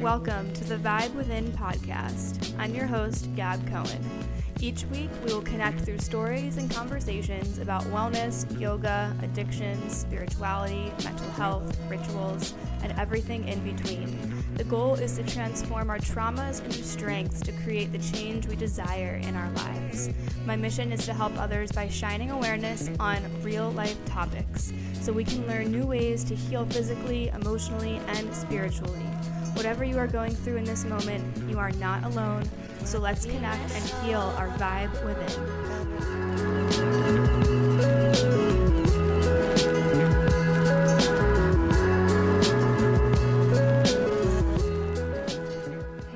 Welcome to the Vibe Within podcast. I'm your host, Gab Cohen. Each week, we will connect through stories and conversations about wellness, yoga, addictions, spirituality, mental health, rituals, and everything in between. The goal is to transform our traumas into strengths to create the change we desire in our lives. My mission is to help others by shining awareness on real life topics so we can learn new ways to heal physically, emotionally, and spiritually. Whatever you are going through in this moment, you are not alone. So let's connect and heal our vibe within.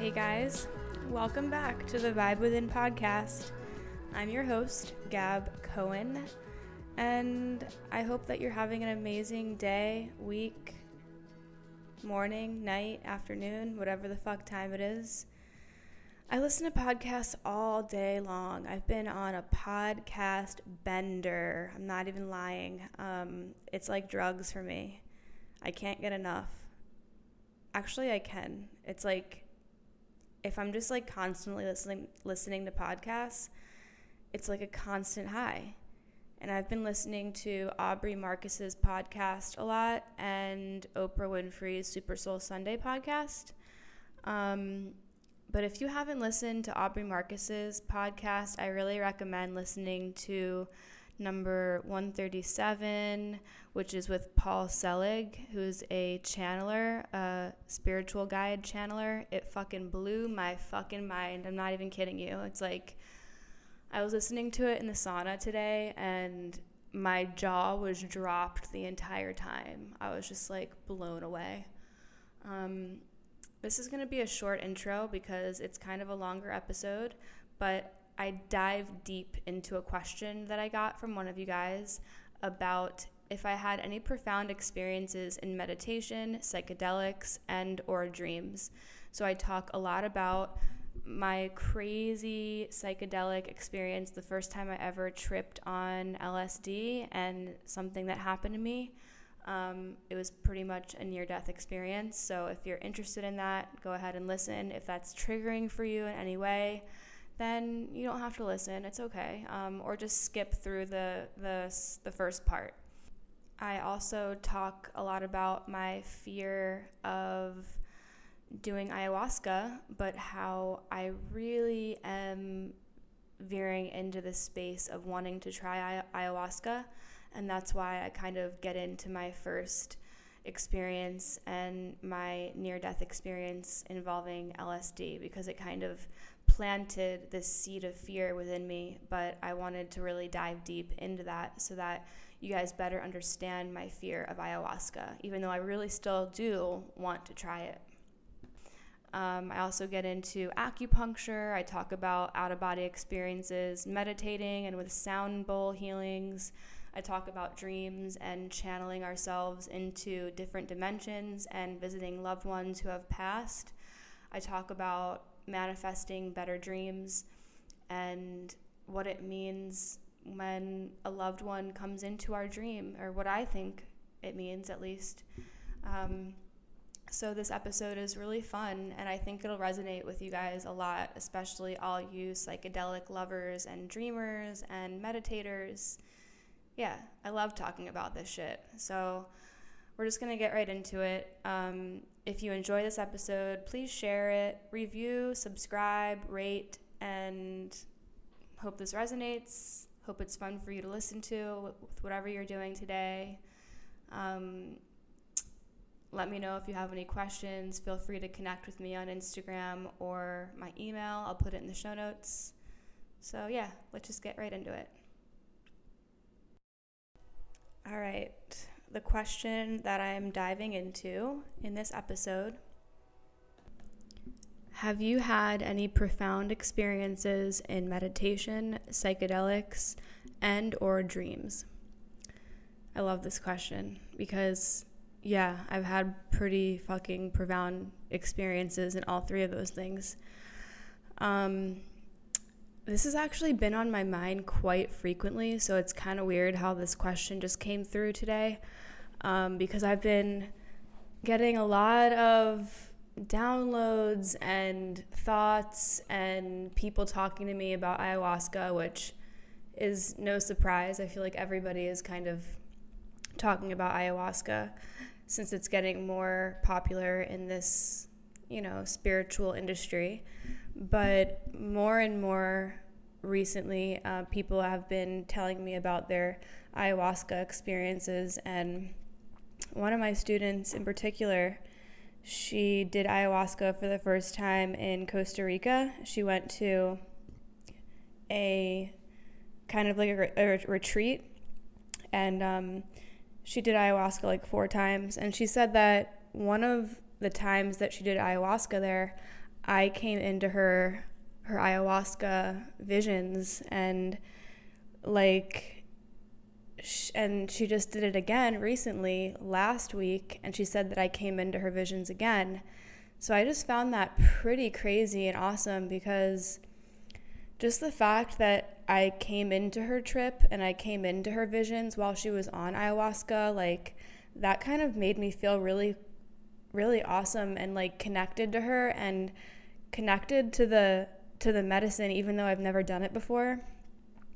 Hey guys, welcome back to the Vibe Within podcast. I'm your host, Gab Cohen, and I hope that you're having an amazing day, week, morning, night, afternoon, whatever the fuck time it is. I listen to podcasts all day long. I've been on a podcast bender. I'm not even lying. Um, it's like drugs for me. I can't get enough. Actually, I can. It's like if I'm just like constantly listening listening to podcasts, it's like a constant high. And I've been listening to Aubrey Marcus's podcast a lot and Oprah Winfrey's Super Soul Sunday podcast. Um, but if you haven't listened to Aubrey Marcus's podcast, I really recommend listening to number 137, which is with Paul Selig, who's a channeler, a spiritual guide channeler. It fucking blew my fucking mind. I'm not even kidding you. It's like I was listening to it in the sauna today and my jaw was dropped the entire time. I was just like blown away. Um, this is going to be a short intro because it's kind of a longer episode, but I dive deep into a question that I got from one of you guys about if I had any profound experiences in meditation, psychedelics, and or dreams. So I talk a lot about my crazy psychedelic experience the first time I ever tripped on LSD and something that happened to me. Um, it was pretty much a near death experience. So if you're interested in that, go ahead and listen. If that's triggering for you in any way, then you don't have to listen. It's okay. Um, or just skip through the, the, the first part. I also talk a lot about my fear of doing ayahuasca, but how I really am veering into the space of wanting to try ayahuasca and that's why I kind of get into my first experience and my near death experience involving LSD because it kind of planted this seed of fear within me. But I wanted to really dive deep into that so that you guys better understand my fear of ayahuasca, even though I really still do want to try it. Um, I also get into acupuncture. I talk about out of body experiences, meditating, and with sound bowl healings. I talk about dreams and channeling ourselves into different dimensions and visiting loved ones who have passed. I talk about manifesting better dreams and what it means when a loved one comes into our dream, or what I think it means at least. Um, so, this episode is really fun, and I think it'll resonate with you guys a lot, especially all you psychedelic lovers and dreamers and meditators yeah, I love talking about this shit. So we're just to get right into it. Um, if you enjoy this episode, please share it, review, subscribe, rate, and hope this resonates. Hope it's fun for you to listen to with whatever you're doing today. Um, let me know if you have any questions. Feel free to connect with me on Instagram or my email. I'll put it in the show notes. So, yeah, let's just get right into it. All right, the question that I'm diving into in this episode Have you had any profound experiences in meditation, psychedelics, and or dreams? I love this question because yeah, I've had pretty fucking profound experiences in all three of those things. Um, this has actually been on my mind quite frequently, so it's kind of weird how this question just came through today um, because I've been getting a lot of downloads and thoughts and people talking to me about ayahuasca, which is no surprise. I feel like everybody is kind of talking about ayahuasca since it's getting more popular in this, you know, spiritual industry. But more and more recently, uh, people have been telling me about their ayahuasca experiences. And one of my students in particular, she did ayahuasca for the first time in Costa Rica. She went to a kind of like a, a retreat and um, she did ayahuasca like four times, and she said that one of the times that she did ayahuasca there, I came into her her ayahuasca visions and like and she just did it again recently last week and she said that I came into her visions again. So I just found that pretty crazy and awesome because just the fact that I came into her trip and I came into her visions while she was on ayahuasca, like that kind of made me feel really, really awesome and like connected to her and connected to the to the medicine, even though I've never done it before.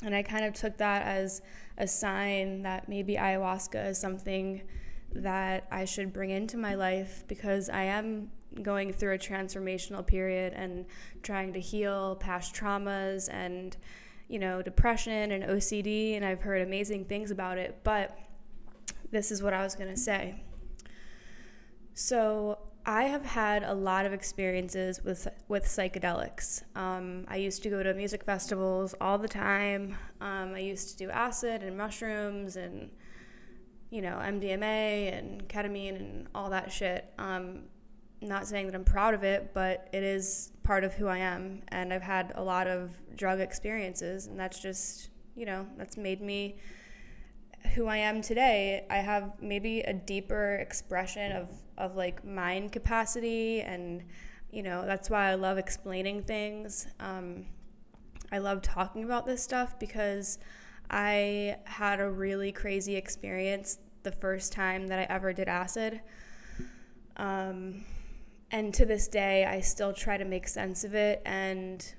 And I kind of took that as a sign that maybe ayahuasca is something that I should bring into my life because I am going through a transformational period and trying to heal past traumas and you know depression and OCD and I've heard amazing things about it but this is what I was going to say so I have had a lot of experiences with with psychedelics. Um, I used to go to music festivals all the time. Um, I used to do acid and mushrooms and you know MDMA and ketamine and all that shit. Um, not saying that I'm proud of it, but it is part of who I am. And I've had a lot of drug experiences, and that's just, you know, that's made me who I am today. I have maybe a deeper expression of, of like mind capacity, and, you know, that's why I love explaining things. Um, I love talking about this stuff because I had a really crazy experience the first time that I ever did acid. Um, and to this day i still try to make sense of it. And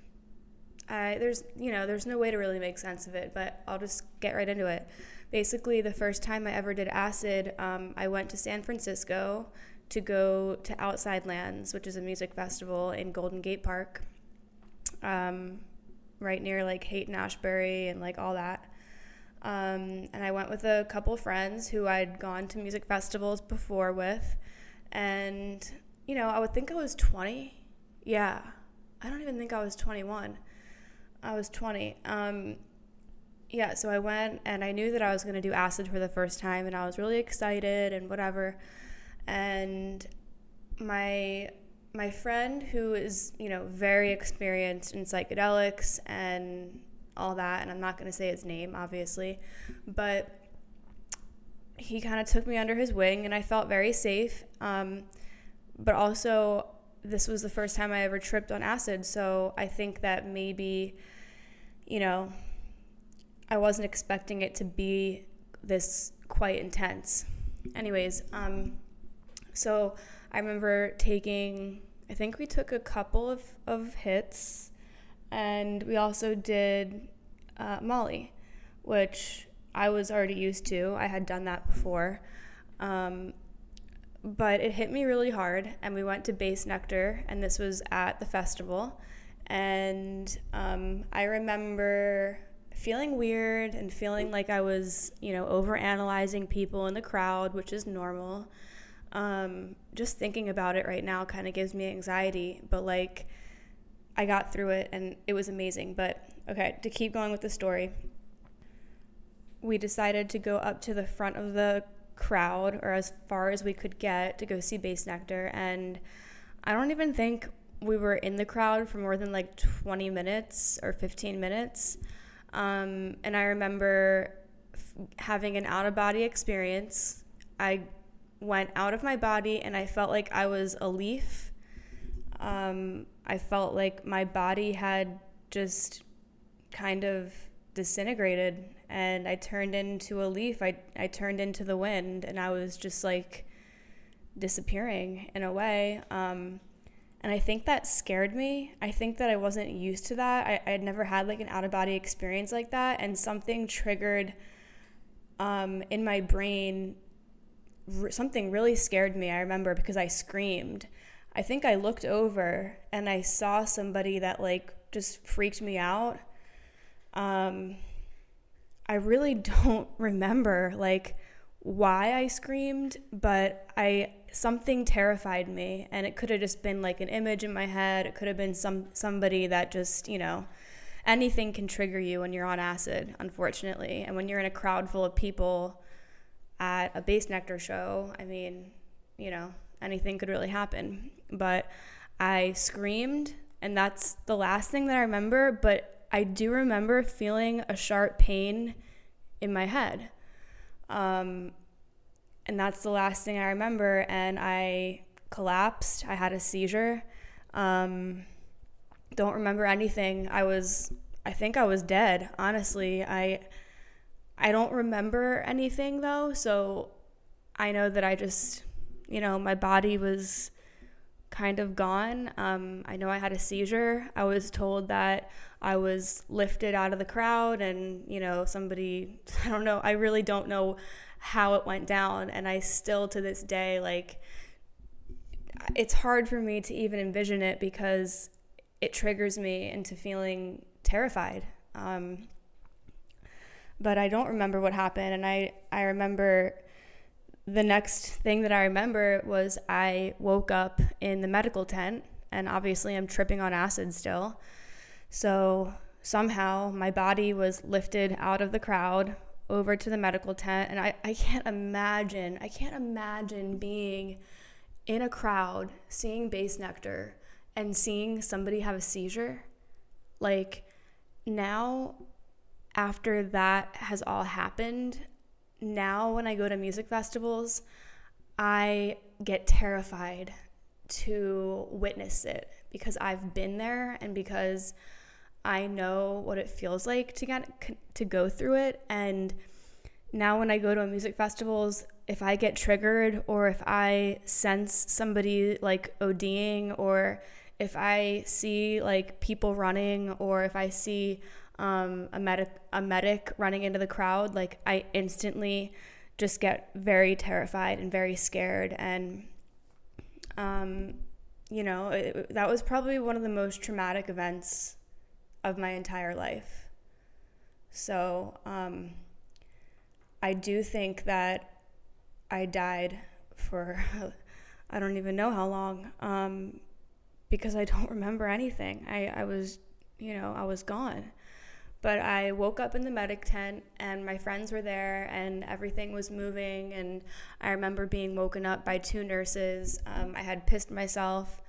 I, there's you know there's no way to really make sense of it but i'll just get right into it. Basically the first time i ever did acid um, i went to san francisco to go to outside lands which is a music festival in golden gate park um, right near like haight ashbury and like all that. Um, and i went with a couple friends who i'd gone to music festivals before with. And you know, I would think I was 20. Yeah. I don't even think I was 21. I was 20. Um, yeah, so I went and I knew that I was going to do acid for the first time and I was really excited and whatever. And my my friend who is, you know, very experienced in psychedelics and all that, and I'm not going to say his name obviously, but he kind of took me under his wing and I felt very safe. Um, but also this was the first time I ever tripped on acid, so I think that maybe, you know, I wasn't expecting it to be this quite intense. Anyways, um, so I remember taking, I think we took a couple of, of hits, and we also did uh, Molly, which I was already used to. I had done that before. Um, but it hit me really hard and we went to Bassnectar, and this was at the festival. And um, i remember feeling weird and feeling like i was you know over analyzing people in the crowd which is normal. Um, just thinking about it right now kind of gives me anxiety but like i got through it and it was amazing. But Okay, to keep going with the story, we decided to go up to the front of the crowd or as far as we could get to go see Bassnectar. And I don't even think we were in the crowd for more than like 20 minutes or 15 minutes. Um, and I remember f- having an out of body experience. I went out of my body and I felt like I was a leaf. Um, I felt like my body had just kind of disintegrated and I turned into a leaf. I, I turned into the wind and I was just like disappearing in a way. Um, and I think that scared me. I think that I wasn't used to that. I, I had never had like an out of body experience like that. And something triggered um, in my brain, r- something really scared me. I remember because I screamed. I think I looked over and I saw somebody that like just freaked me out. Um, I really don't remember like why I screamed, but I something terrified me and it could have just been like an image in my head. It could have been some somebody that just, you know, anything can trigger you when you're on acid, unfortunately. And when you're in a crowd full of people at a Bassnectar show, I mean, you know, anything could really happen. But I screamed and that's the last thing that I remember, but I do remember feeling a sharp pain in my head. Um, and that's the last thing I remember. And I collapsed. I had a seizure. Um, don't remember anything. I was, I think I was dead. Honestly, I, I don't remember anything though. So I know that I just, you know, my body was kind of gone. Um, I know I had a seizure. I was told that I was lifted out of the crowd and, you know, somebody, I don't know, I really don't know how it went down. And I still to this day, like, it's hard for me to even envision it because it triggers me into feeling terrified. Um, but I don't remember what happened. And I, I remember the next thing that I remember was I woke up in the medical tent, and obviously I'm tripping on acid still. So somehow my body was lifted out of the crowd over to the medical tent, and I, I can't imagine, I can't imagine being in a crowd seeing Bassnectar, and seeing somebody have a seizure. Like now, after that has all happened, now when I go to music festivals, I get terrified to witness it because I've been there and because I know what it feels like to get to go through it and now when I go to a music festivals if I get triggered or if I sense somebody like ODing or if I see like people running or if I see um, a medic a medic running into the crowd, like I instantly just get very terrified and very scared. And um, you know, it, that was probably one of the most traumatic events of my entire life. So um, I do think that I died for I don't even know how long um, because I don't remember anything. I, I was, you know, I was gone. But I woke up in the medic tent and my friends were there and everything was moving. And I remember being woken up by two nurses. Um, I had pissed myself.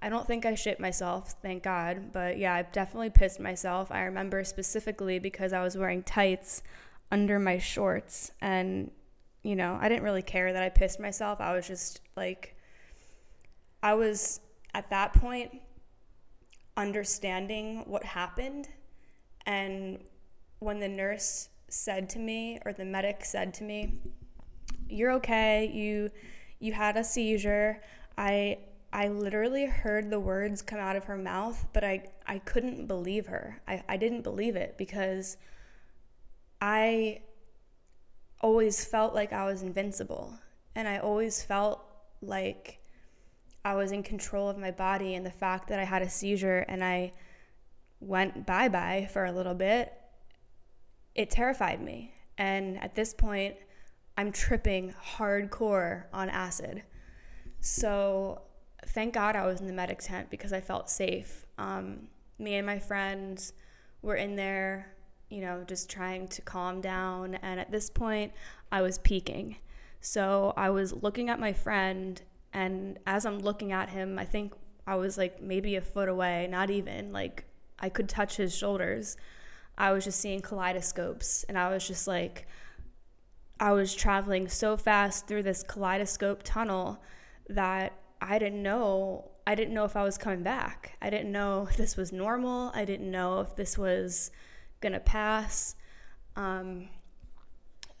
I don't think I shit myself, thank God. But yeah, I definitely pissed myself. I remember specifically because I was wearing tights under my shorts. And, you know, I didn't really care that I pissed myself. I was just like, I was at that point understanding what happened and when the nurse said to me, or the medic said to me, "You're okay. You you had a seizure." I I literally heard the words come out of her mouth, but I I couldn't believe her. I, I didn't believe it because I always felt like I was invincible. And I always felt like I was in control of my body and the fact that I had a seizure and I went bye bye for a little bit, it terrified me. And at this point, I'm tripping hardcore on acid. So thank God I was in the medic tent because I felt safe. Um, me and my friends we're in there, you know, just trying to calm down. And at this point, I was peaking. So I was looking at my friend, and as I'm looking at him, I think I was like maybe a foot away, not even like I could touch his shoulders. I was just seeing kaleidoscopes, and I was just like, I was traveling so fast through this kaleidoscope tunnel that I didn't know. I didn't know if I was coming back. I didn't know if this was normal. I didn't know if this was gonna pass. Um,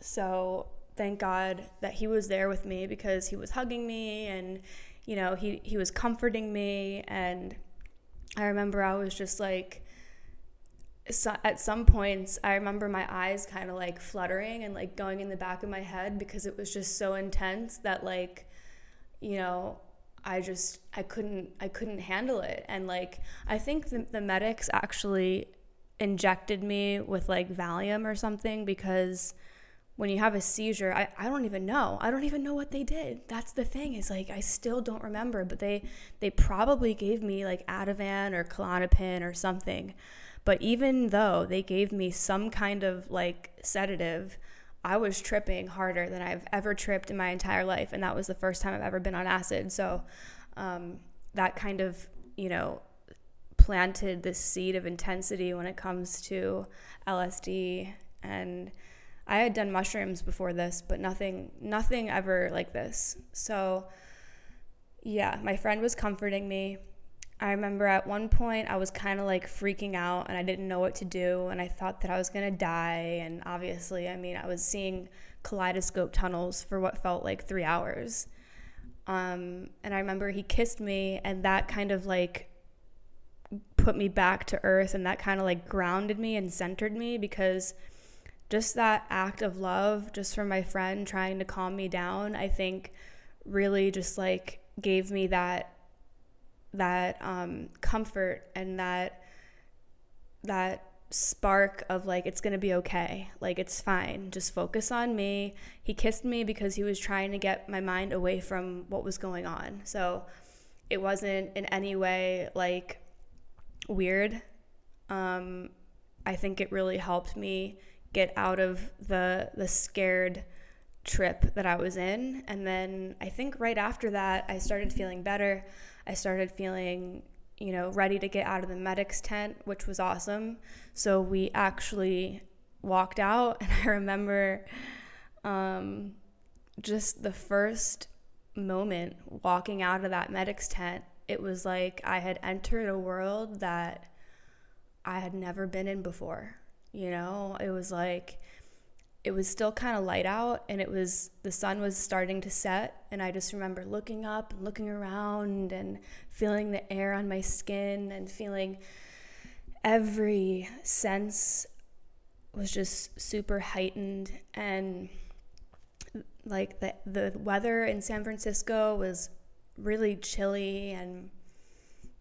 so thank God that he was there with me because he was hugging me and you know he he was comforting me and I remember I was just like so at some points I remember my eyes kind of like fluttering and like going in the back of my head because it was just so intense that like you know I just I couldn't I couldn't handle it. And like I think the, the medics actually injected me with like Valium or something because when you have a seizure I, I don't even know. I don't even know what they did. That's the thing is like i still don't remember but they they probably gave me like ativan or klonopin or something. But even though they gave me some kind of like sedative i was tripping harder than i've ever tripped in my entire life and that was the first time i've ever been on acid so um, that kind of you know planted this seed of intensity when it comes to lsd and I had done mushrooms before this, but nothing nothing ever like this. So yeah, my friend was comforting me. I remember at one point I was kind of like freaking out and I didn't know what to do and I thought that I was going to die and obviously, I mean, I was seeing kaleidoscope tunnels for what felt like 3 hours. Um, and I remember he kissed me and that kind of like put me back to earth and that kind of like grounded me and centered me because just that act of love, just from my friend trying to calm me down, I think really just like gave me that that um, comfort and that that spark of like it's gonna be okay like it's fine just focus on me he kissed me because he was trying to get my mind away from what was going on so it wasn't in any way like weird um, i think it really helped me get out of the the scared trip that I was in. And then I think right after that, I started feeling better. I started feeling, you know, ready to get out of the medic's tent, which was awesome. So we actually walked out, and I remember um, just the first moment walking out of that medic's tent. It was like I had entered a world that I had never been in before you know it was like it was still kind of light out and it was the sun was starting to set and i just remember looking up and looking around and feeling the air on my skin and feeling every sense was just super heightened. And like the the weather in San Francisco was really chilly and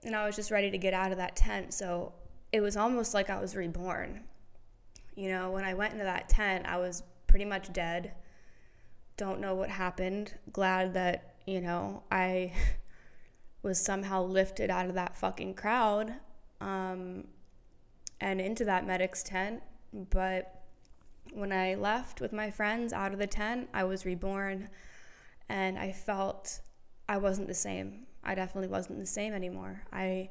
and I was just ready to get out of that tent. So it was almost like I was reborn you know, when I went into that tent, I was pretty much dead. Don't know what happened. Glad that, you know, I was somehow lifted out of that fucking crowd um, and into that medic's tent. But when I left with my friends out of the tent, I was reborn and I felt I wasn't the same. I definitely wasn't the same anymore. I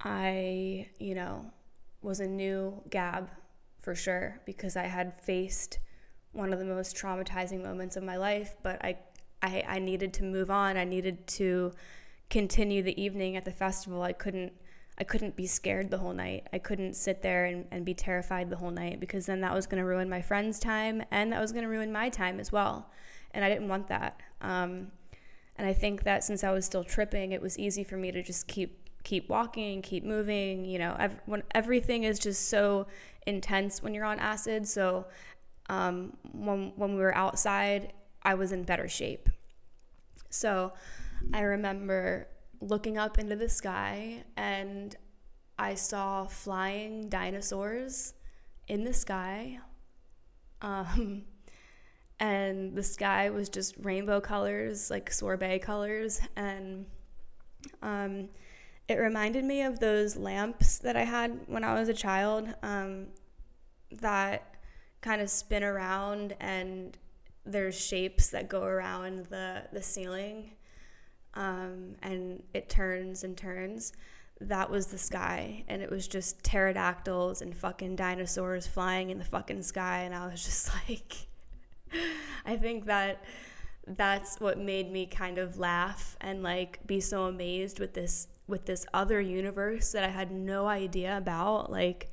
I, you know, was a new Gab for sure because I had faced one of the most traumatizing moments of my life, but I, I, I needed to move on. I needed to continue the evening at the festival. I couldn't I couldn't be scared the whole night. I couldn't sit there and, and be terrified the whole night because then that was going to ruin my friend's time and that was going to ruin my time as well. And I didn't want that. Um, and I think that since I was still tripping, it was easy for me to just keep keep walking, keep moving. You know, ev- when everything is just so intense when you're on acid. So um, when when we were outside, I was in better shape. So I remember looking up into the sky and I saw flying dinosaurs in the sky. Um, and the sky was just rainbow colors, like sorbet colors. And um, it reminded me of those lamps that I had when I was a child um, that kind of spin around and there's shapes that go around the, the ceiling um, and it turns and turns. That was the sky, and it was just pterodactyls and fucking dinosaurs flying in the fucking sky, and I was just like, I think that that's what made me kind of laugh and like be so amazed with this with this other universe that I had no idea about. Like,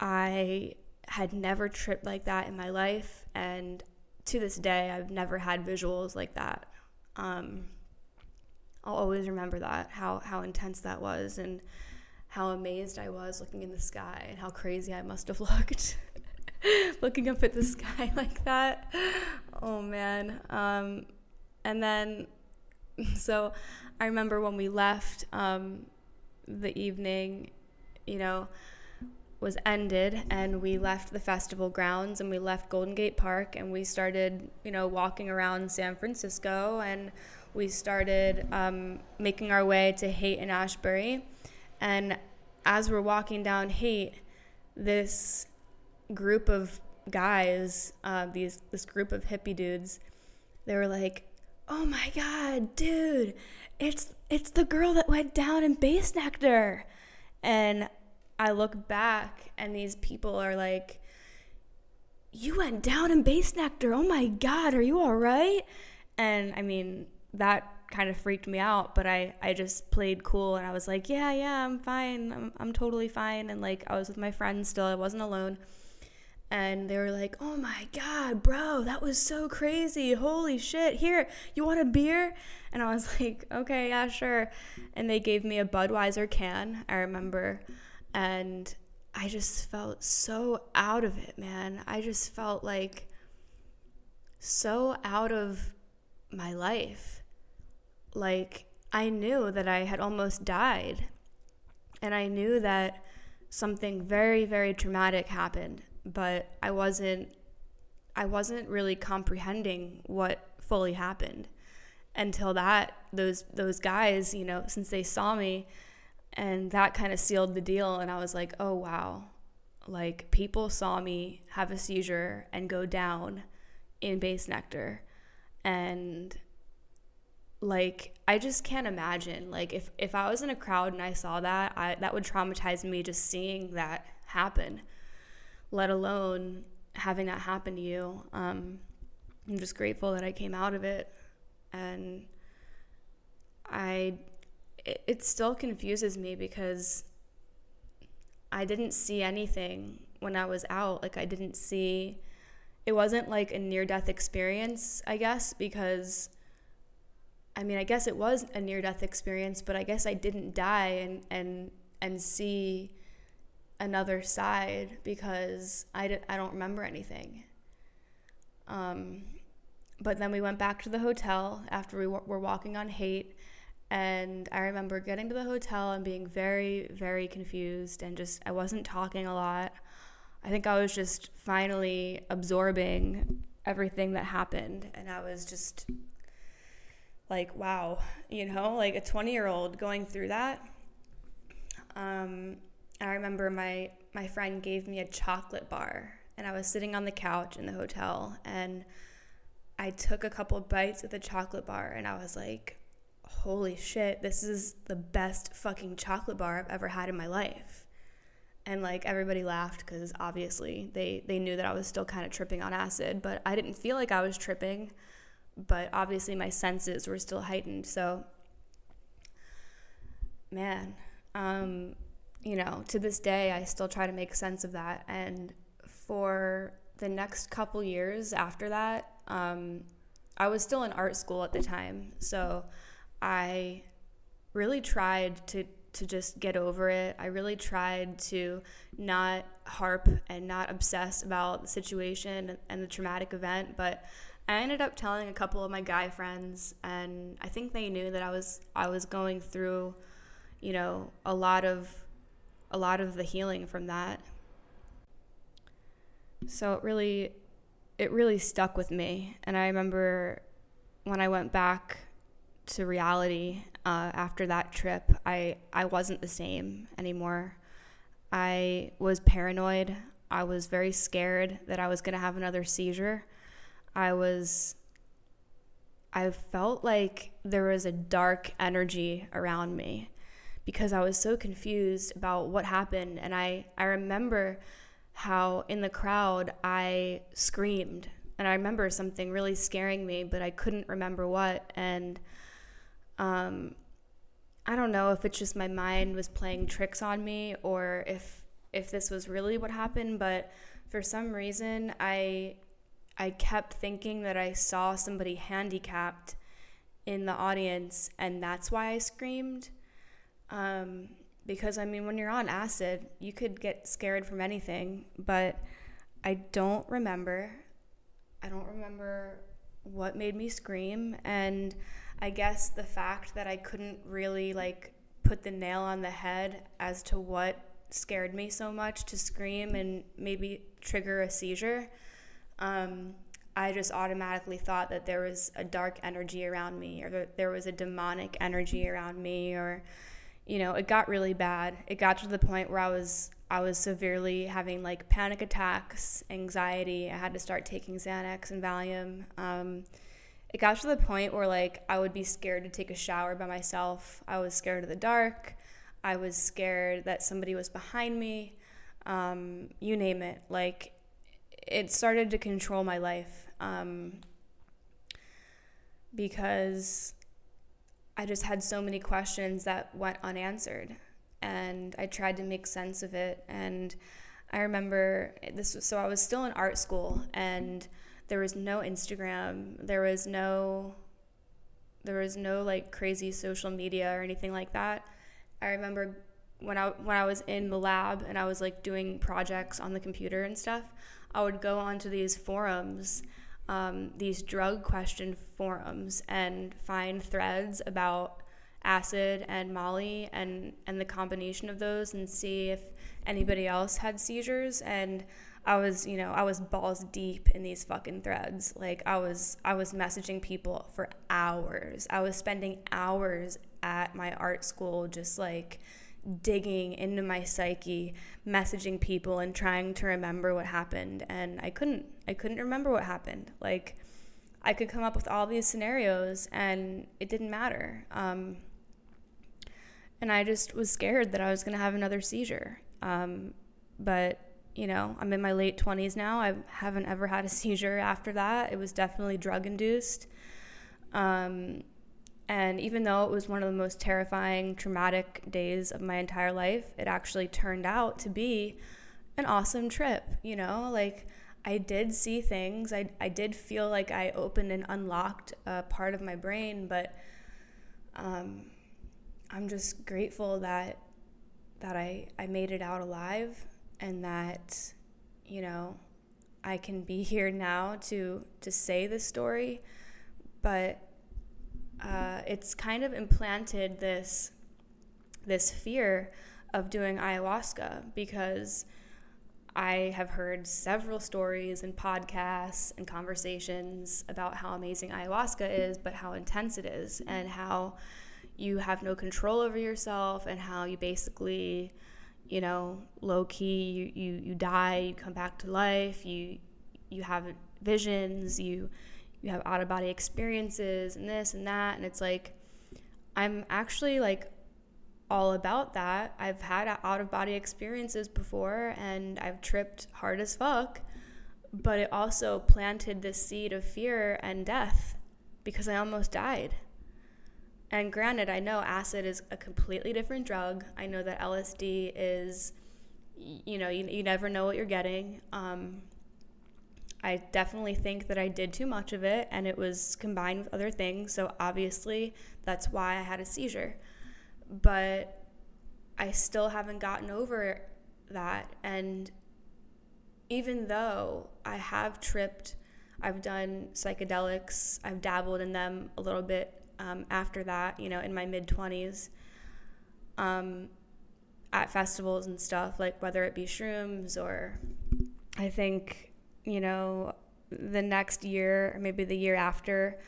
I had never tripped like that in my life, and to this day, I've never had visuals like that. Um, I'll always remember that how how intense that was, and how amazed I was looking in the sky, and how crazy I must have looked looking up at the sky like that. Oh man. Um, and then, so I remember when we left, um, the evening, you know, was ended and we left the festival grounds and we left Golden Gate Park and we started, you know, walking around San Francisco and we started um, making our way to Haight and Ashbury. And as we're walking down Haight, this group of guys, uh, these this group of hippie dudes, they were like, "Oh my god, dude, it's it's the girl that went down in Bassnectar," and I look back and these people are like, "You went down in Bassnectar. Oh my god, are you all right?" And I mean that kind of freaked me out, but I I just played cool and I was like, "Yeah, yeah, I'm fine. I'm I'm totally fine." And like I was with my friends still. I wasn't alone and they were like, "Oh my god, bro, that was so crazy. Holy shit. Here, you want a beer?" And I was like, "Okay, yeah, sure." And they gave me a Budweiser can, I remember. And I just felt so out of it, man. I just felt like so out of my life. Like I knew that I had almost died. And I knew that something very very traumatic happened but I wasn't I wasn't really comprehending what fully happened until that those those guys, you know, since they saw me and that kind of sealed the deal and I was like, "Oh wow." Like people saw me have a seizure and go down in Bassnectar." and like I just can't imagine like if if I was in a crowd and I saw that, I that would traumatize me just seeing that happen let alone having that happen to you. Um, I'm just grateful that I came out of it. And I, it, it still confuses me because I didn't see anything when I was out. Like, I didn't see, it wasn't like a near death experience, I guess, because I mean, I guess it was a near death experience, but I guess I didn't die and, and, and see another side because I, d- I don't remember anything. Um, but then we went back to the hotel after we w- were walking on Haight. And I remember getting to the hotel and being very, very confused and just, I wasn't talking a lot. I think I was just finally absorbing everything that happened. And I was just like, wow, you know, like a 20 year old going through that. Um, I remember my my friend gave me a chocolate bar and I was sitting on the couch in the hotel and I took a couple bites of the chocolate bar and I was like, holy shit, this is the best fucking chocolate bar I've ever had in my life. And like everybody laughed because obviously they, they knew that I was still kind of tripping on acid, but I didn't feel like I was tripping. But obviously my senses were still heightened. So, man, um, you know, to this day, I still try to make sense of that. And for the next couple years after that, um, I was still in art school at the time. So I really tried to, to just get over it. I really tried to not harp and not obsess about the situation and the traumatic event. But I ended up telling a couple of my guy friends, and I think they knew that I was I was going through, you know, a lot of a lot of the healing from that. So it really it really stuck with me and I remember when I went back to reality uh, after that trip, I, I wasn't the same anymore. I was paranoid. I was very scared that I was going to have another seizure. I was, I felt like there was a dark energy around me because I was so confused about what happened. And I, I remember how in the crowd I screamed. And I remember something really scaring me, but I couldn't remember what. And um, I don't know if it's just my mind was playing tricks on me or if if this was really what happened, but for some reason I I kept thinking that I saw somebody handicapped in the audience and that's why I screamed. Um, because I mean when you're on acid, you could get scared from anything, but I don't remember. I don't remember what made me scream and I guess the fact that I couldn't really like put the nail on the head as to what scared me so much to scream and maybe trigger a seizure. Um, I just automatically thought that there was a dark energy around me or that there was a demonic energy around me or you know, it got really bad. It got to the point where I was I was severely having like panic attacks, anxiety. I had to start taking Xanax and Valium. Um, it got to the point where like I would be scared to take a shower by myself. I was scared of the dark. I was scared that somebody was behind me. Um, you name it. Like it started to control my life um, because I just had so many questions that went unanswered, and I tried to make sense of it. And I remember eh, this. So I was still in art school and there was no Instagram. There was no there was no like crazy social media or anything like that. I remember when I when I was in the lab and I was like doing projects on the computer and stuff, I would go onto these forums, um, these drug question forums, and find threads about acid and Molly and and the combination of those, and see if anybody else had seizures. And I was, you know, I was balls deep in these fucking threads. Like I was I was messaging people for hours. I was spending hours at my art school just like digging into my psyche, messaging people and trying to remember what happened and I couldn't I couldn't remember what happened. Like I could come up with all these scenarios and it didn't matter. Um, and I just was scared that I was going to have another seizure. Um, but you know, I'm in my late 20s now. I haven't ever had a seizure after that. It was definitely drug induced. Um, and even though it was one of the most terrifying, traumatic days of my entire life, it actually turned out to be an awesome trip. You know, like I did see things, I, I did feel like I opened and unlocked a part of my brain, but um, I'm just grateful that that I, I made it out alive and that you know I can be here now to to say this story, but uh, it's kind of implanted this this fear of doing ayahuasca because I have heard several stories and podcasts and conversations about how amazing ayahuasca is, but how intense it is, and how you have no control over yourself, and how you basically you know, low key, you, you, you die, you come back to life, you you have visions, you you have out of body experiences and this and that and it's like I'm actually like all about that. I've had out of body experiences before and I've tripped hard as fuck, but it also planted this seed of fear and death because I almost died. And granted, I know acid is a completely different drug. I know that LSD is, you know, you, you never know what you're getting. Um, I definitely think that I did too much of it and it was combined with other things. So obviously, that's why I had a seizure. But I still haven't gotten over that. And even though I have tripped, I've done psychedelics, I've dabbled in them a little bit um, after that, you know, in my mid 20s, um, at festivals and stuff, like whether it be shrooms or I think, you know, the next year or maybe the year after,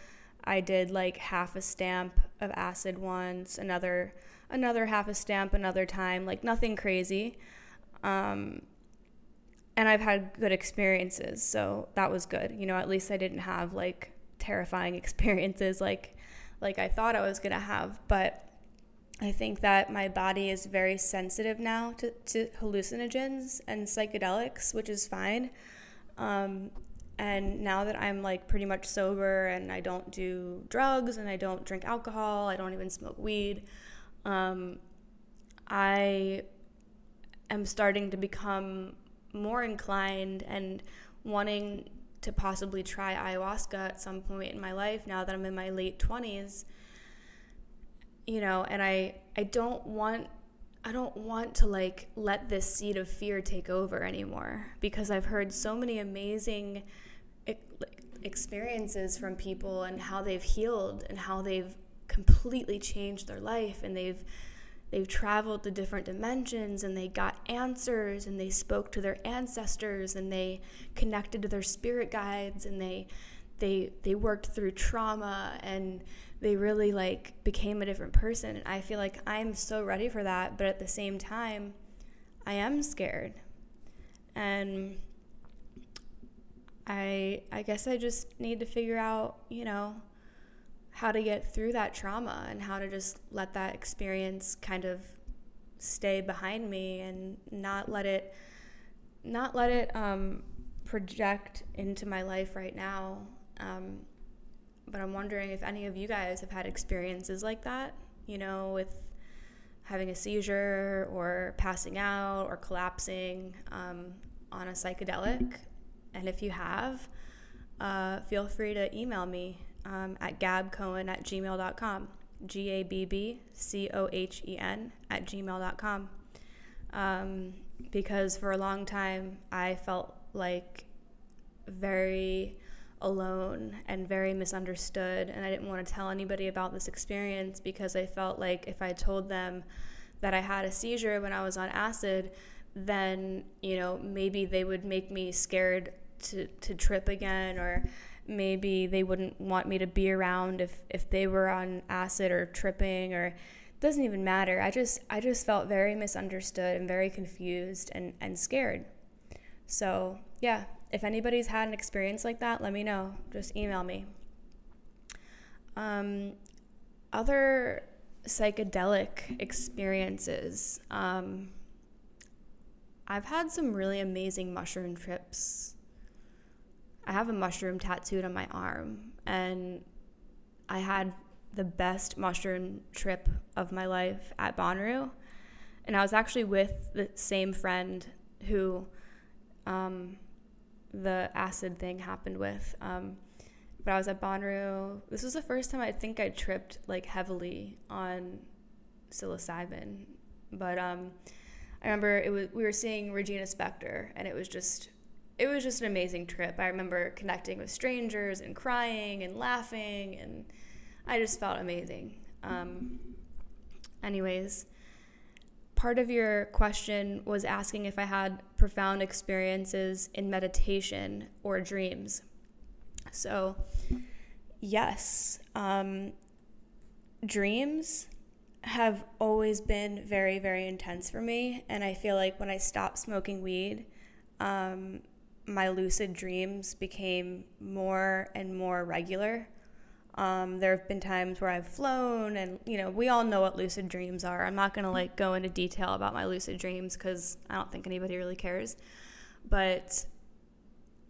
I did like half a stamp of acid once, another another half a stamp another time, like nothing crazy. Um, and I've had good experiences, so that was good. You know, at least I didn't have like terrifying experiences like like I thought I was gonna have. But I think that my body is very sensitive now to, to hallucinogens and psychedelics, which is fine. Um, and now that I'm like pretty much sober and I don't do drugs and I don't drink alcohol, I don't even smoke weed, um, I am starting to become more inclined and wanting to possibly try ayahuasca at some point in my life now that I'm in my late 20s. You know, and I I don't want I don't want to like let this seed of fear take over anymore because I've heard so many amazing experiences from people and how they've healed and how they've completely changed their life and they've they've traveled to different dimensions and they got answers and they spoke to their ancestors and they connected to their spirit guides and they they they worked through trauma and they really like became a different person. And I feel like I'm so ready for that but at the same time I am scared. And I I guess I just need to figure out, you know, how to get through that trauma and how to just let that experience kind of stay behind me and not let it not let it um, project into my life right now. Um, but I'm wondering if any of you guys have had experiences like that, you know, with having a seizure or passing out or collapsing um, on a psychedelic. And if you have, uh, feel free to email me um, at gabbcohen at gmail.com. G A B B C O H E N at gmail.com. Um, because for a long time I felt like very alone and very misunderstood, and I didn't want to tell anybody about this experience because I felt like if I told them that I had a seizure when I was on acid, then you know maybe they would make me scared to, to trip again or maybe they wouldn't want me to be around if, if they were on acid or tripping or doesn't even matter. I just i just felt very misunderstood and very confused and, and scared. So yeah if anybody's had an experience like that let me know. Just email me. Um, other psychedelic experiences um, i've had some really amazing mushroom trips I have a mushroom tattooed on my arm, and I had the best mushroom trip of my life at Bonnaroo. And I was actually with the same friend who um, the acid thing happened with. Um, but I was at Bonnaroo. This was the first time I think I tripped like heavily on psilocybin. But um, I remember it was we were seeing Regina Spektor, and it was just it was just an amazing trip. I remember connecting with strangers and crying and laughing, and I just felt amazing. Um, anyways, part of your question was asking if I had profound experiences in meditation or dreams. So, yes, um, dreams have always been very, very intense for me. And I feel like when I stopped smoking weed, um, my lucid dreams became more and more regular. Um, there have been times where I've flown, and you know, we all know what lucid dreams are. I'm not gonna like go into detail about my lucid dreams because I don't think anybody really cares. But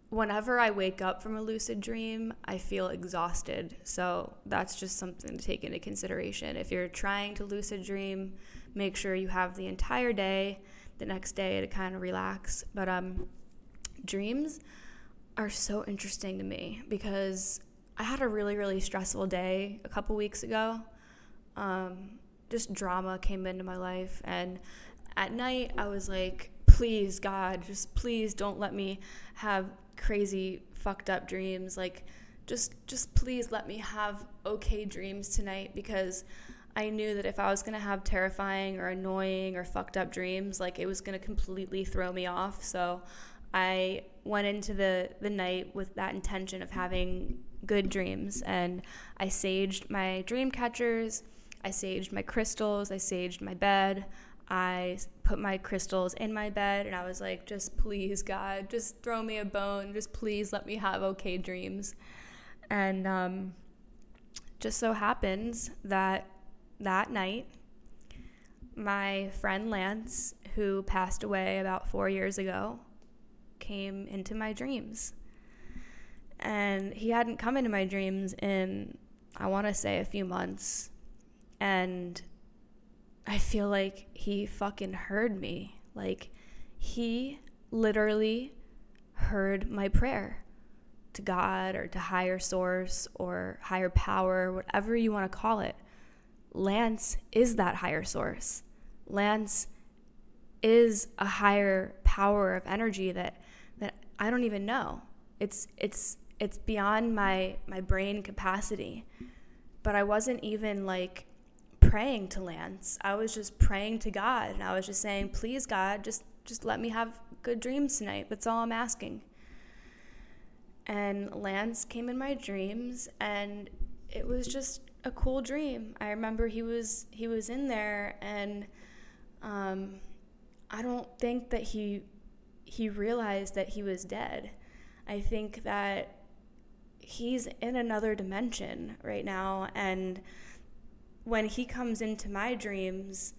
whenever I wake up from a lucid dream, I feel exhausted. So that's just something to take into consideration. If you're trying to lucid dream, make sure you have the entire day, the next day to kind of relax. But um, dreams are so interesting to me because I had a really, really stressful day a couple weeks ago. Um, just drama came into my life. And at night, I was like, please, God, just please don't let me have crazy, fucked up dreams. Like, just, just please let me have okay dreams tonight because I knew that if I was gonna have terrifying or annoying or fucked up dreams, like it was gonna completely throw me off. So I went into the, the night with that intention of having good dreams. And I saged my dream catchers, I saged my crystals, I saged my bed. I put my crystals in my bed and I was like, just please, God, just throw me a bone. Just please let me have okay dreams. And um, just so happens that that night, my friend Lance, who passed away about four years ago, came into my dreams. And he hadn't come into my dreams in, I want to say, a few months. And I feel like he fucking heard me. Like, he literally heard my prayer to God or to higher source or higher power, whatever you want to call it. Lance is that higher source. Lance is a higher power of energy that that I don't even know. It's it's it's beyond my my brain capacity. But I wasn't even like praying to Lance. I was just praying to God and I was just saying, "Please God, just just let me have good dreams tonight. That's all I'm asking." And Lance came in my dreams and it was just a cool dream. I remember he was he was in there and um, I don't think that he he realized that he was dead. I think that he's in another dimension right now and when he comes into my dreams,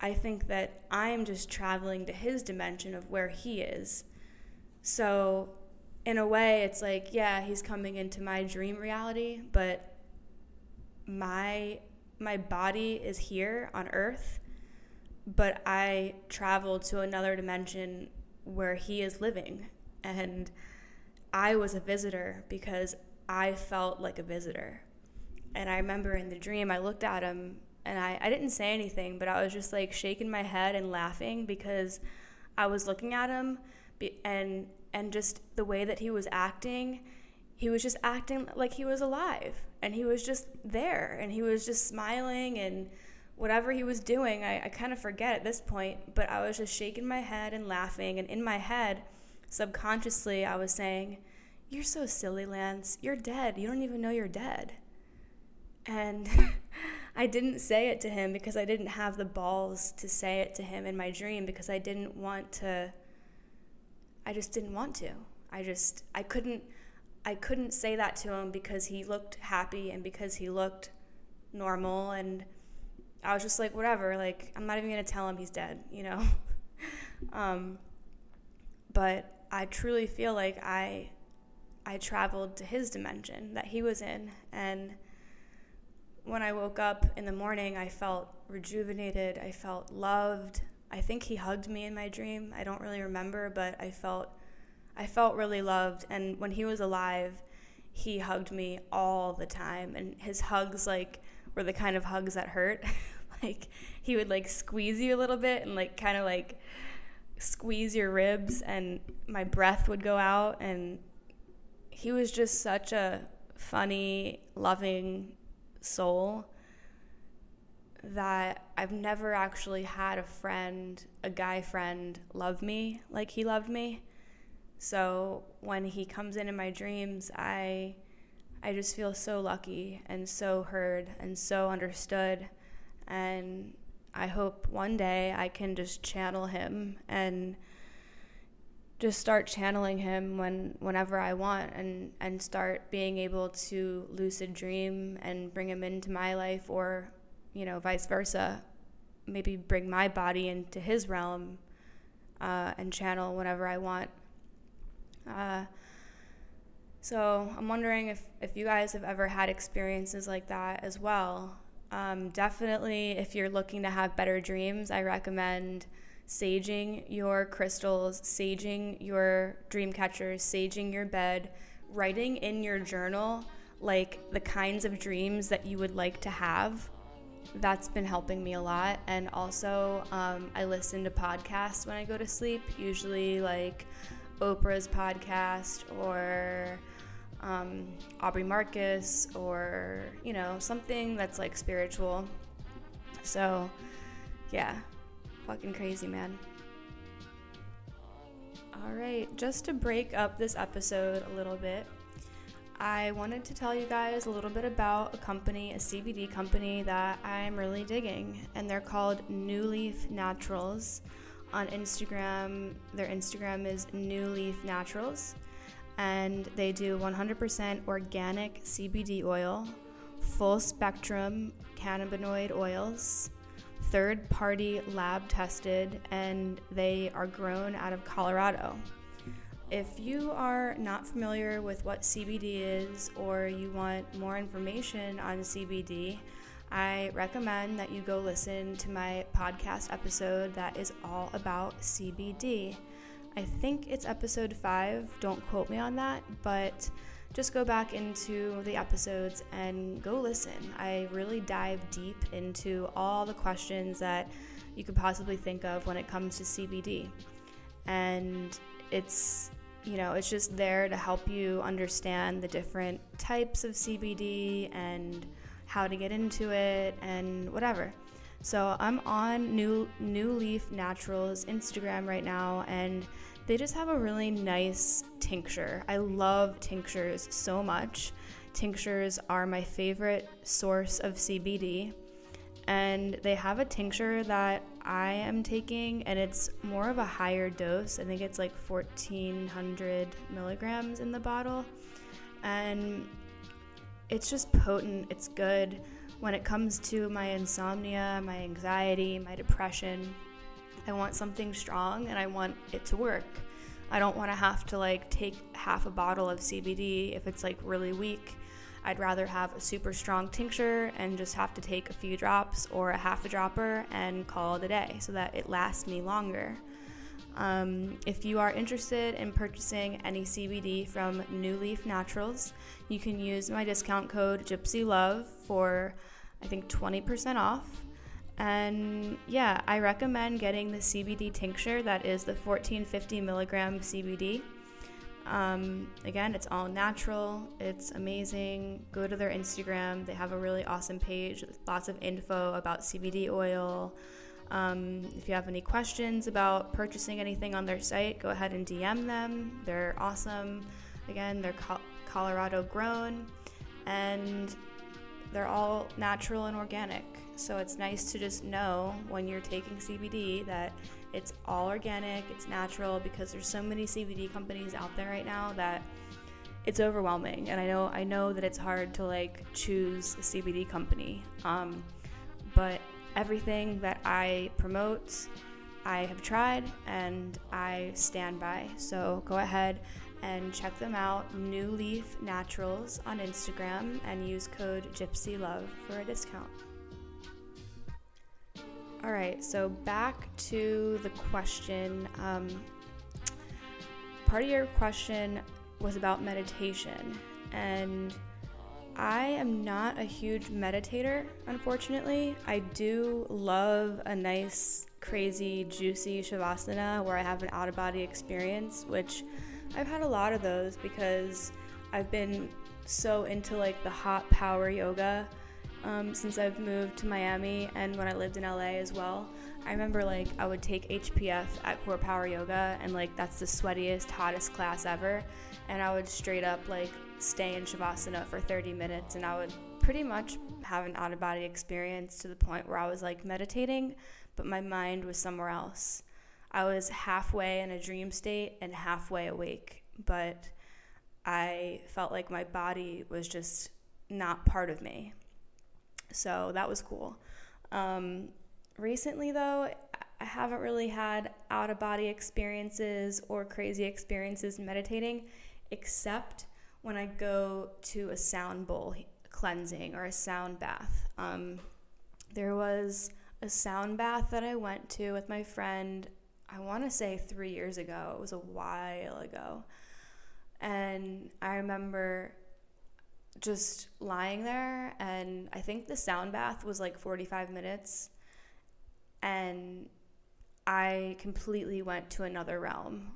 I think that I'm just traveling to his dimension of where he is. So, in a way, it's like, yeah, he's coming into my dream reality, but my my body is here on earth, but I traveled to another dimension where he is living and I was a visitor because I felt like a visitor. And I remember in the dream, I looked at him and I, I didn't say anything, but I was just like shaking my head and laughing because I was looking at him and, and just the way that he was acting, he was just acting like he was alive and he was just there and he was just smiling and whatever he was doing, I, I kind of forget at this point, but I was just shaking my head and laughing. And in my head, subconsciously, I was saying, You're so silly, Lance. You're dead. You don't even know you're dead. And I didn't say it to him because I didn't have the balls to say it to him in my dream because I didn't want to I just didn't want to. I just I couldn't I couldn't say that to him because he looked happy and because he looked normal and I was just like whatever, like I'm not even going to tell him he's dead, you know. um but I truly feel like I I traveled to his dimension that he was in and when I woke up in the morning, I felt rejuvenated. I felt loved. I think he hugged me in my dream. I don't really remember, but I felt I felt really loved and when he was alive, he hugged me all the time and his hugs like were the kind of hugs that hurt. like he would like squeeze you a little bit and like kind of like squeeze your ribs and my breath would go out and he was just such a funny, loving soul that I've never actually had a friend, a guy friend, love me like he loved me. So when he comes in my dreams, I I just feel so lucky and so heard and so understood and I hope one day I can just channel him and just start channeling him when whenever I want and and start being able to lucid dream and bring him into my life or you know vice versa. Maybe bring my body into his realm uh, and channel whenever I want. Uh, so I'm wondering if, if you guys have ever had experiences like that as well. Um, definitely if you're looking to have better dreams I recommend saging your crystals, saging your dream catchers, saging your bed, writing in your journal like the kinds of dreams that you would like to have. That's been helping me a lot. And also, um, I listen to podcasts when I go to sleep, usually like Oprah's podcast or um, Aubrey Marcus or, you know, something that's like spiritual. So, yeah, fucking crazy, man. All right, just to break up this episode a little bit, I wanted to tell you guys a little bit about a company, a CBD company that I'm really digging, and they're called New Leaf Naturals. On Instagram, their Instagram is New Leaf Naturals, and they do 100% organic CBD oil, full spectrum cannabinoid oils, third party lab tested, and they are grown out of Colorado. If you are not familiar with what CBD is or you want more information on CBD, I recommend that you go listen to my podcast episode that is all about CBD. I think it's episode five, don't quote me on that, but just go back into the episodes and go listen. I really dive deep into all the questions that you could possibly think of when it comes to CBD. And it's you know, it's just there to help you understand the different types of CBD and how to get into it and whatever. So I'm on New New Leaf Naturals Instagram right now and they just have a really nice tincture. I love tinctures so much. Tinctures are my favorite source of CBD and they have a tincture that I am taking, and it's more of a higher dose. I think it's like 1400 milligrams in the bottle, and it's just potent. It's good when it comes to my insomnia, my anxiety, my depression. I want something strong and I want it to work. I don't want to have to like take half a bottle of CBD if it's like really weak I'd rather have a super strong tincture and just have to take a few drops or a half a dropper and call it a day so that it lasts me longer. Um, if you are interested in purchasing any CBD from New Leaf Naturals, you can use my discount code Gypsy Love for I think 20% off. And yeah, I recommend getting the CBD tincture that is the 1450 milligram CBD. Um, again, it's all natural. It's amazing. Go to their Instagram. They have a really awesome page with lots of info about CBD oil. Um, if you have any questions about purchasing anything on their site, go ahead and DM them. They're awesome. Again, they're co- Colorado grown and they're all natural and organic. So it's nice to just know when you're taking CBD that it's all organic, it's natural because there's so many CBD companies out there right now that it's overwhelming. And I know I know that it's hard to like choose a CBD company. Um, but everything that I promote, I have tried and I stand by. So go ahead and check them out, New Leaf Naturals on Instagram, and use code Gypsy Love for a discount. All right, so back to the question. Um, part of your question was about meditation, and I am not a huge meditator, unfortunately. I do love a nice, crazy, juicy shavasana where I have an out of body experience, which I've had a lot of those because I've been so into like the hot power yoga um, since I've moved to Miami and when I lived in LA as well. I remember like I would take HPF at Core Power Yoga and like that's the sweatiest, hottest class ever. And I would straight up like stay in Shavasana for 30 minutes and I would pretty much have an out of body experience to the point where I was like meditating, but my mind was somewhere else. I was halfway in a dream state and halfway awake, but I felt like my body was just not part of me. So that was cool. Um, recently, though, I haven't really had out of body experiences or crazy experiences meditating, except when I go to a sound bowl cleansing or a sound bath. Um, there was a sound bath that I went to with my friend, I want to say three years ago. It was a while ago. And I remember just lying there and I think the sound bath was like 45 minutes and I completely went to another realm.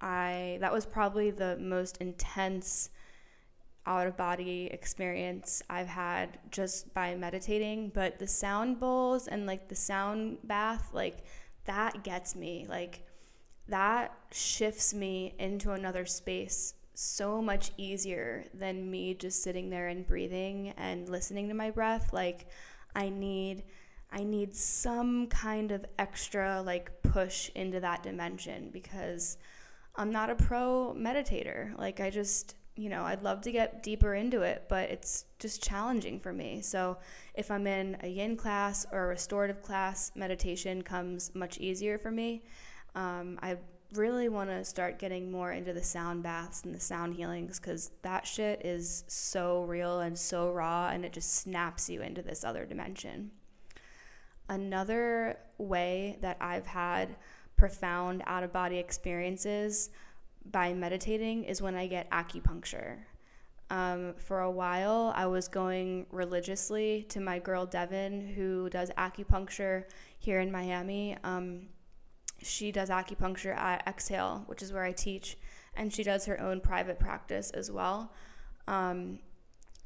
I that was probably the most intense out of body experience I've had just by meditating, but the sound bowls and like the sound bath like that gets me. Like that shifts me into another space so much easier than me just sitting there and breathing and listening to my breath. Like I need I need some kind of extra like push into that dimension because I'm not a pro meditator. Like I just, you know, I'd love to get deeper into it, but it's just challenging for me. So if I'm in a yin class or a restorative class, meditation comes much easier for me. Um, I really want to start getting more into the sound baths and the sound healings because that shit is so real and so raw and it just snaps you into this other dimension. Another way that I've had profound out of body experiences by meditating is when I get acupuncture. Um, for a while, I was going religiously to my girl Devin, who does acupuncture here in Miami. Um, she does acupuncture at Exhale, which is where I teach, and she does her own private practice as well. Um,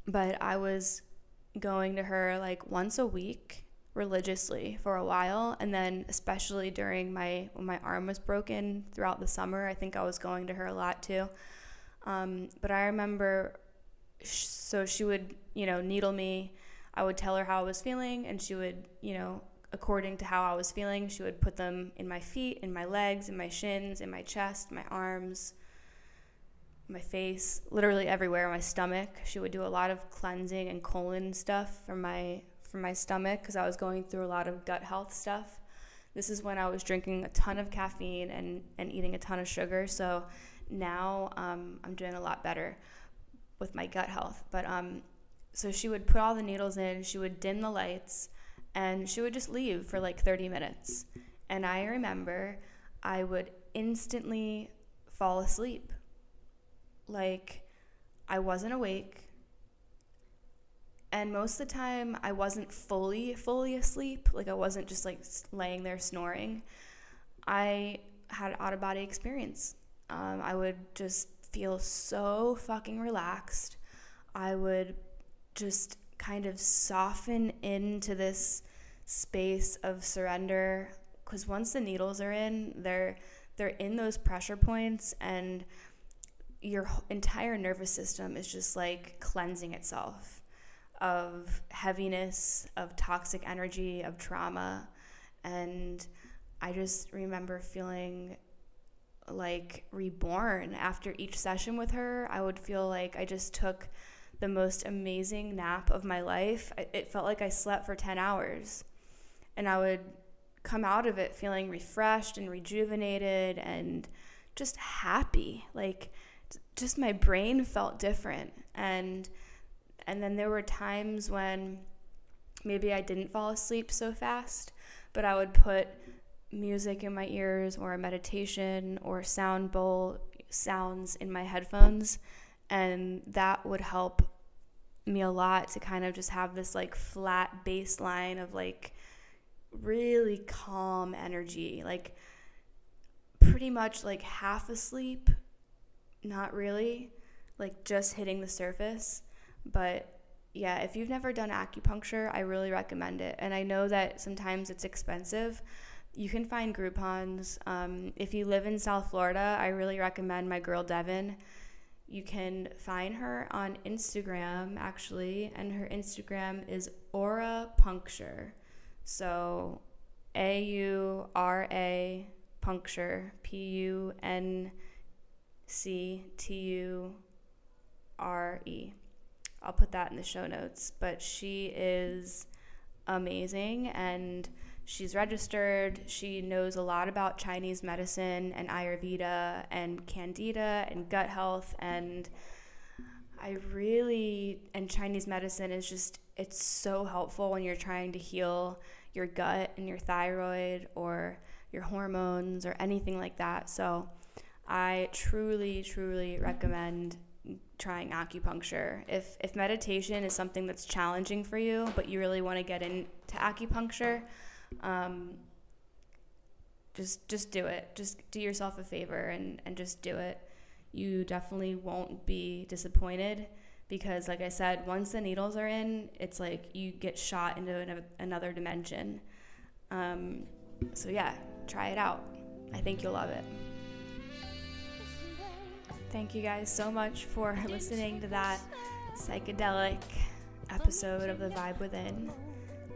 but I was going to her like once a week religiously for a while and then especially during my when my arm was broken throughout the summer i think i was going to her a lot too um, but i remember so she would you know needle me i would tell her how i was feeling and she would you know according to how I was feeling. She would put them in my feet, in my legs, in my shins, in my chest, my arms, my face, literally everywhere, my stomach. She would do a lot of cleansing and colon stuff for my for my stomach because I was going through a lot of gut health stuff. This is when I was drinking a ton of caffeine and, and eating a ton of sugar. So now um, I'm doing a lot better with my gut health. But um, so she would put all the needles in, she would dim the lights, and she would just leave for like 30 minutes. And I remember I would instantly fall asleep. Like I wasn't awake. And most of the time I wasn't fully fully asleep, like I wasn't just like laying there snoring. I had out of body experience. Um, I would just feel so fucking relaxed. I would just kind of soften into this space of surrender because once the needles are in they're they're in those pressure points and your entire nervous system is just like cleansing itself of heaviness of toxic energy of trauma. And i just remember feeling like reborn. After each session with her i would feel like i just took the most amazing nap of my life. It felt like I slept for 10 hours. And I would come out of it feeling refreshed and rejuvenated and just happy. Like just my brain felt different. And and then there were times when maybe I didn't fall asleep so fast, but I would put music in my ears or a meditation or sound bowl sounds in my headphones and that would help me a lot to kind of just have this like flat baseline of like really calm energy. Like pretty much like half asleep not really like just hitting the surface. But yeah if you've never done acupuncture i really recommend it. And i know that sometimes it's expensive. You can find groupons. Um, if you live in south florida i really recommend my girl devin you can find her on Instagram actually, and her Instagram is Aura Puncture. So A U R A Puncture, P U N C T U R E. I'll put that in the show notes. But she is amazing and she's registered. She knows a lot about Chinese medicine and Ayurveda and Candida and gut health. And I really, and Chinese medicine is just, it's so helpful when you're trying to heal your gut and your thyroid or your hormones or anything like that. So I truly, truly recommend trying acupuncture. If if meditation is something that's challenging for you, but you really want to get into acupuncture, um, just just do it. Just do yourself a favor and and just do it. You definitely won't be disappointed because like I said, once the needles are in, it's like you get shot into an, another dimension. Um, so yeah, try it out. I think you'll love it. Thank you guys so much for listening to that psychedelic episode of The Vibe Within.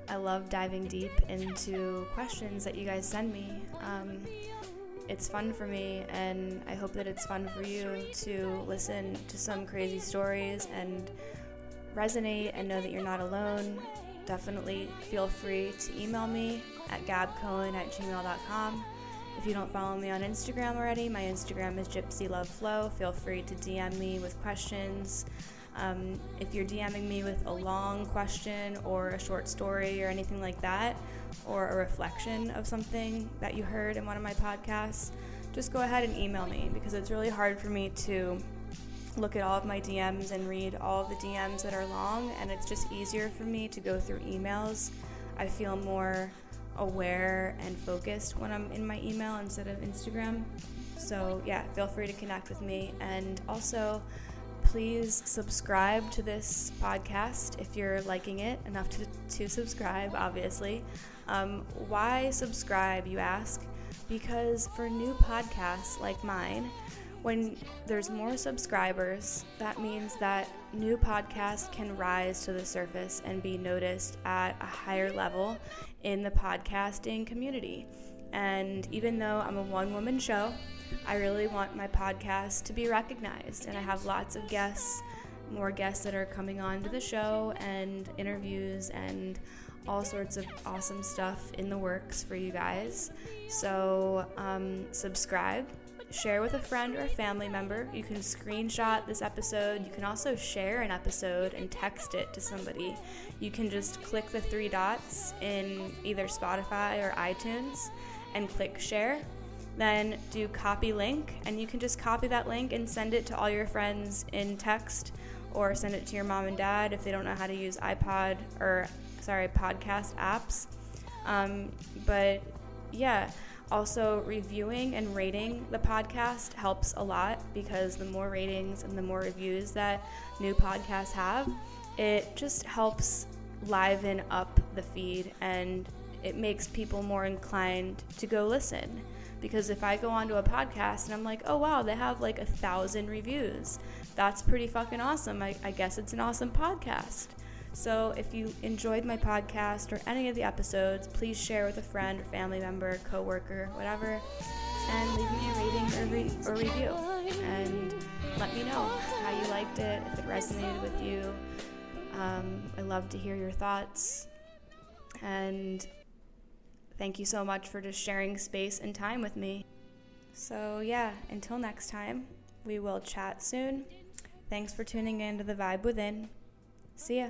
I love diving deep into questions that you guys send me. Um, it's fun for me, and I hope that it's fun for you to listen to some crazy stories and resonate and know that you're not alone. Definitely feel free to email me at gabbcohen at gmail.com. If you don't follow me on Instagram already, my Instagram is gypsyloveflow. Feel free to DM me with questions. Um, if you're DMing me with a long question or a short story or anything like that, or a reflection of something that you heard in one of my podcasts, just go ahead and email me because it's really hard for me to look at all of my DMs and read all of the DMs that are long, and it's just easier for me to go through emails. I feel more aware and focused when I'm in my email instead of Instagram. So, yeah, feel free to connect with me. And also, please subscribe to this podcast if you're liking it enough to, to subscribe, obviously. Um, why subscribe, you ask? Because for new podcasts like mine, when there's more subscribers, that means that new podcasts can rise to the surface and be noticed at a higher level in the podcasting community. And even though I'm a one woman show, I really want my podcast to be recognized. And I have lots of guests, more guests that are coming on to the show, and interviews, and all sorts of awesome stuff in the works for you guys. So, um, subscribe share with a friend or a family member. You can screenshot this episode. You can also share an episode and text it to somebody. You can just click the three dots in either Spotify or iTunes and click share. Then do copy link, and you can just copy that link and send it to all your friends in text or send it to your mom and dad if they don't know how to use iPod or, sorry, podcast apps. Um, but yeah, also, reviewing and rating the podcast helps a lot because the more ratings and the more reviews that new podcasts have, it just helps liven up the feed and it makes people more inclined to go listen. Because if I go onto a podcast and I'm like, oh wow, they have like a thousand reviews, that's pretty fucking awesome. I, I guess it's an awesome podcast. So if you enjoyed my podcast or any of the episodes, please share with a friend or family member, coworker, whatever, and leave me a rating or, re- or review. And let me know how you liked it, if it resonated with you. Um, I love to hear your thoughts. And thank you so much for just sharing space and time with me. So, yeah, until next time, we will chat soon. Thanks for tuning in to The Vibe Within. See ya.